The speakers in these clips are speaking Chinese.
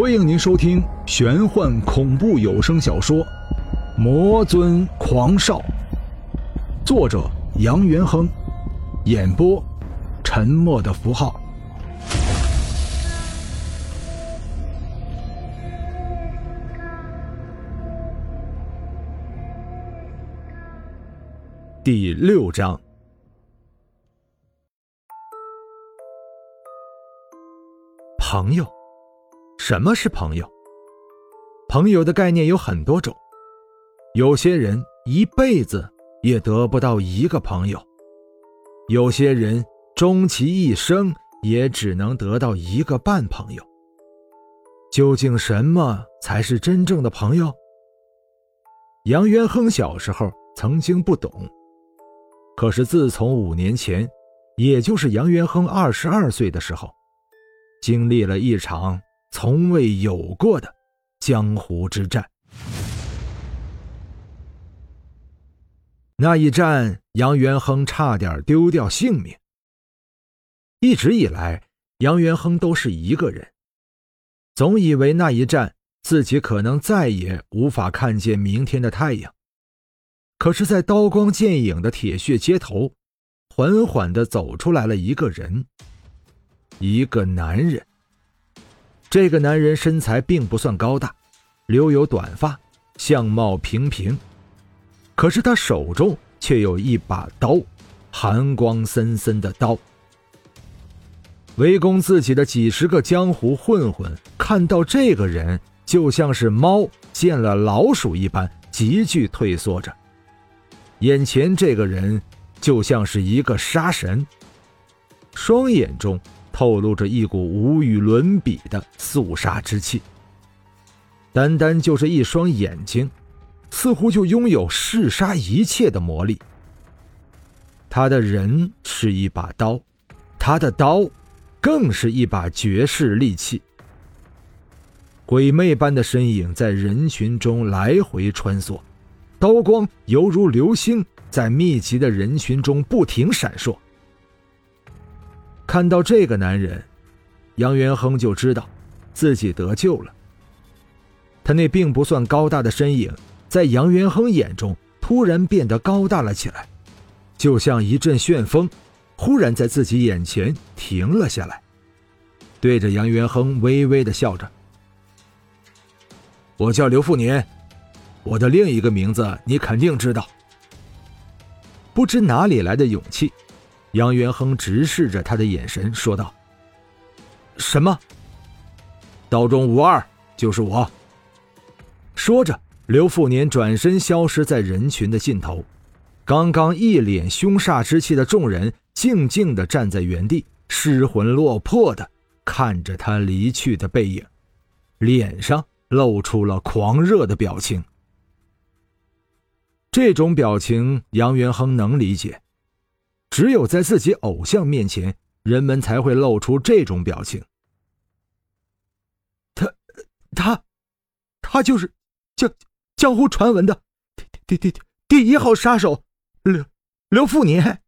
欢迎您收听玄幻恐怖有声小说《魔尊狂少》，作者杨元亨，演播沉默的符号。第六章，朋友。什么是朋友？朋友的概念有很多种，有些人一辈子也得不到一个朋友，有些人终其一生也只能得到一个半朋友。究竟什么才是真正的朋友？杨元亨小时候曾经不懂，可是自从五年前，也就是杨元亨二十二岁的时候，经历了一场。从未有过的江湖之战，那一战，杨元亨差点丢掉性命。一直以来，杨元亨都是一个人，总以为那一战自己可能再也无法看见明天的太阳。可是，在刀光剑影的铁血街头，缓缓的走出来了一个人，一个男人。这个男人身材并不算高大，留有短发，相貌平平，可是他手中却有一把刀，寒光森森的刀。围攻自己的几十个江湖混混看到这个人，就像是猫见了老鼠一般，急剧退缩着。眼前这个人就像是一个杀神，双眼中。透露着一股无与伦比的肃杀之气。单单就是一双眼睛，似乎就拥有弑杀一切的魔力。他的人是一把刀，他的刀，更是一把绝世利器。鬼魅般的身影在人群中来回穿梭，刀光犹如流星，在密集的人群中不停闪烁。看到这个男人，杨元亨就知道自己得救了。他那并不算高大的身影，在杨元亨眼中突然变得高大了起来，就像一阵旋风，忽然在自己眼前停了下来，对着杨元亨微微的笑着：“我叫刘富年，我的另一个名字你肯定知道。”不知哪里来的勇气。杨元亨直视着他的眼神说道：“什么？刀中无二就是我。”说着，刘富年转身消失在人群的尽头。刚刚一脸凶煞之气的众人静静的站在原地，失魂落魄的看着他离去的背影，脸上露出了狂热的表情。这种表情，杨元亨能理解。只有在自己偶像面前，人们才会露出这种表情。他，他，他就是江江湖传闻的第第第第一号杀手刘刘富年。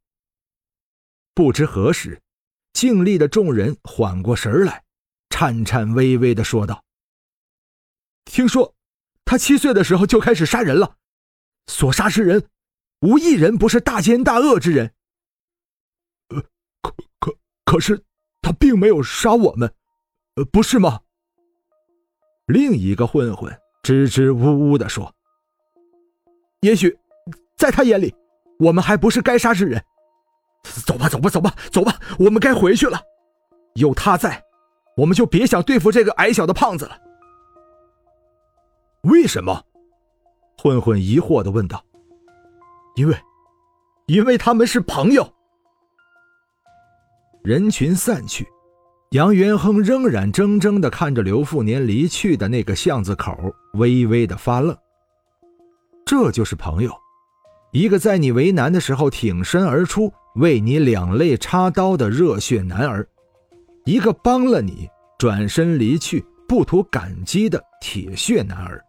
不知何时，静立的众人缓过神来，颤颤巍巍的说道：“听说他七岁的时候就开始杀人了，所杀之人，无一人不是大奸大恶之人。”可是，他并没有杀我们，呃，不是吗？另一个混混支支吾吾的说：“也许，在他眼里，我们还不是该杀之人。走吧，走吧，走吧，走吧，我们该回去了。有他在，我们就别想对付这个矮小的胖子了。”为什么？混混疑惑的问道。“因为，因为他们是朋友。”人群散去，杨元亨仍然怔怔地看着刘富年离去的那个巷子口，微微的发愣。这就是朋友，一个在你为难的时候挺身而出，为你两肋插刀的热血男儿，一个帮了你转身离去不图感激的铁血男儿。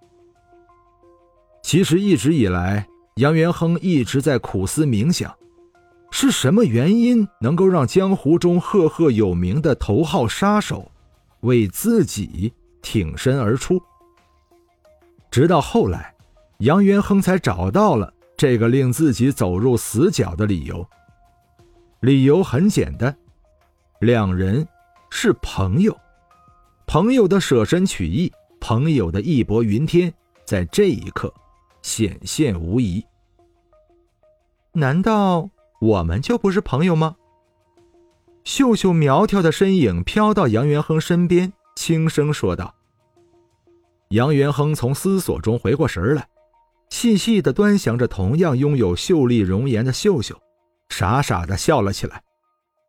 其实一直以来，杨元亨一直在苦思冥想。是什么原因能够让江湖中赫赫有名的头号杀手，为自己挺身而出。直到后来，杨元亨才找到了这个令自己走入死角的理由。理由很简单，两人是朋友，朋友的舍身取义，朋友的义薄云天，在这一刻显现无疑。难道我们就不是朋友吗？秀秀苗条的身影飘到杨元亨身边，轻声说道。杨元亨从思索中回过神来，细细的端详着同样拥有秀丽容颜的秀秀，傻傻的笑了起来。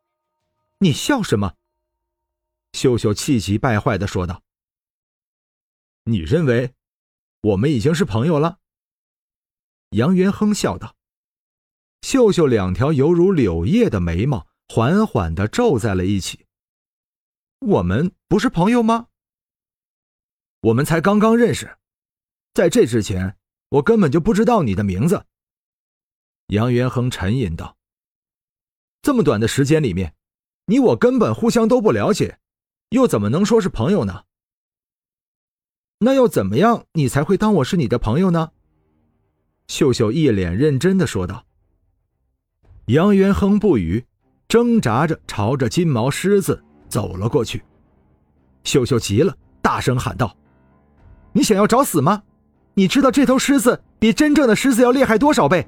“你笑什么？”秀秀气急败坏的说道。“你认为我们已经是朋友了？”杨元亨笑道。秀秀两条犹如柳叶的眉毛缓缓的皱在了一起。“我们不是朋友吗？”我们才刚刚认识，在这之前，我根本就不知道你的名字。”杨元亨沉吟道。“这么短的时间里面，你我根本互相都不了解，又怎么能说是朋友呢？那要怎么样，你才会当我是你的朋友呢？”秀秀一脸认真的说道。杨元亨不语，挣扎着朝着金毛狮子走了过去。秀秀急了，大声喊道。你想要找死吗？你知道这头狮子比真正的狮子要厉害多少倍？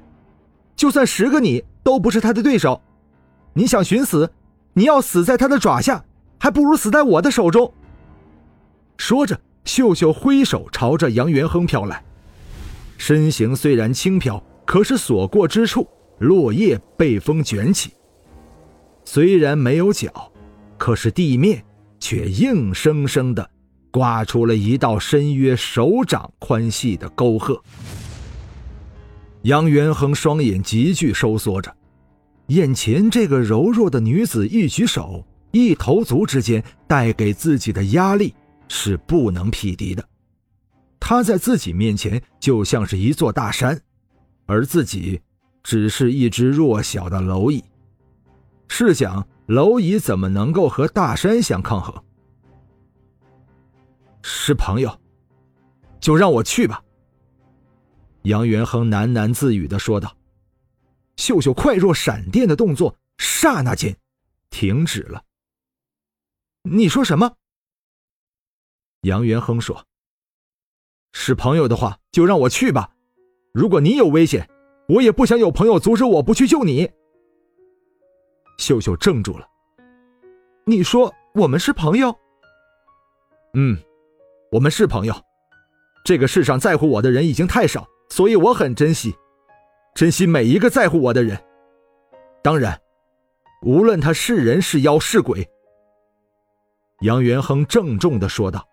就算十个你都不是他的对手。你想寻死？你要死在他的爪下，还不如死在我的手中。说着，秀秀挥手朝着杨元亨飘来，身形虽然轻飘，可是所过之处，落叶被风卷起。虽然没有脚，可是地面却硬生生的。刮出了一道深约手掌宽细的沟壑。杨元亨双眼急剧收缩着，眼前这个柔弱的女子一举手一投足之间带给自己的压力是不能匹敌的。她在自己面前就像是一座大山，而自己只是一只弱小的蝼蚁。试想，蝼蚁怎么能够和大山相抗衡？是朋友，就让我去吧。”杨元亨喃喃自语的说道。秀秀快若闪电的动作刹那间停止了。你说什么？杨元亨说：“是朋友的话，就让我去吧。如果你有危险，我也不想有朋友阻止我不去救你。”秀秀怔住了。你说我们是朋友？嗯。我们是朋友，这个世上在乎我的人已经太少，所以我很珍惜，珍惜每一个在乎我的人。当然，无论他是人是妖是鬼。”杨元亨郑重的说道。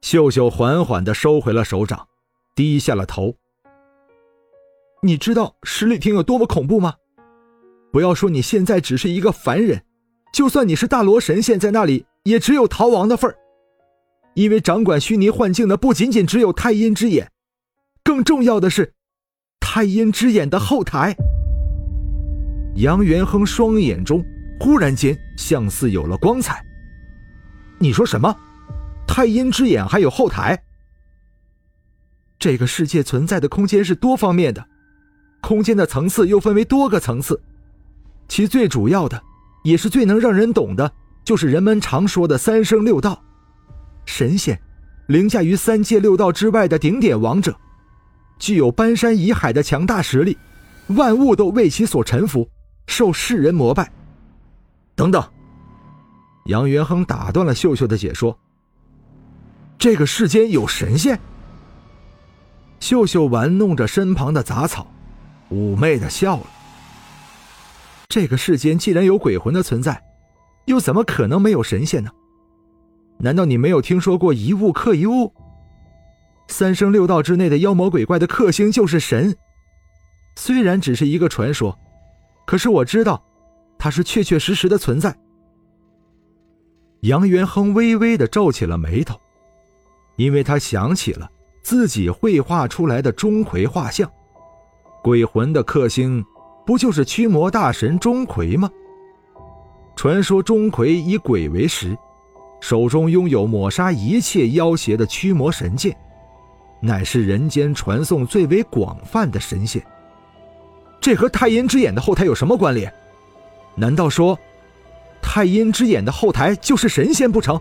秀秀缓缓的收回了手掌，低下了头。你知道十里亭有多么恐怖吗？不要说你现在只是一个凡人，就算你是大罗神仙，在那里也只有逃亡的份儿。因为掌管虚拟幻境的不仅仅只有太阴之眼，更重要的是，太阴之眼的后台。杨元亨双眼中忽然间像似有了光彩。你说什么？太阴之眼还有后台？这个世界存在的空间是多方面的，空间的层次又分为多个层次，其最主要的，也是最能让人懂的，就是人们常说的三生六道。神仙，凌驾于三界六道之外的顶点王者，具有搬山移海的强大实力，万物都为其所臣服，受世人膜拜。等等，杨元亨打断了秀秀的解说。这个世间有神仙？秀秀玩弄着身旁的杂草，妩媚的笑了。这个世间既然有鬼魂的存在，又怎么可能没有神仙呢？难道你没有听说过一物克一物？三生六道之内的妖魔鬼怪的克星就是神，虽然只是一个传说，可是我知道，它是确确实实的存在。杨元亨微微的皱起了眉头，因为他想起了自己绘画出来的钟馗画像，鬼魂的克星不就是驱魔大神钟馗吗？传说钟馗以鬼为食。手中拥有抹杀一切妖邪的驱魔神剑，乃是人间传送最为广泛的神仙。这和太阴之眼的后台有什么关联？难道说，太阴之眼的后台就是神仙不成？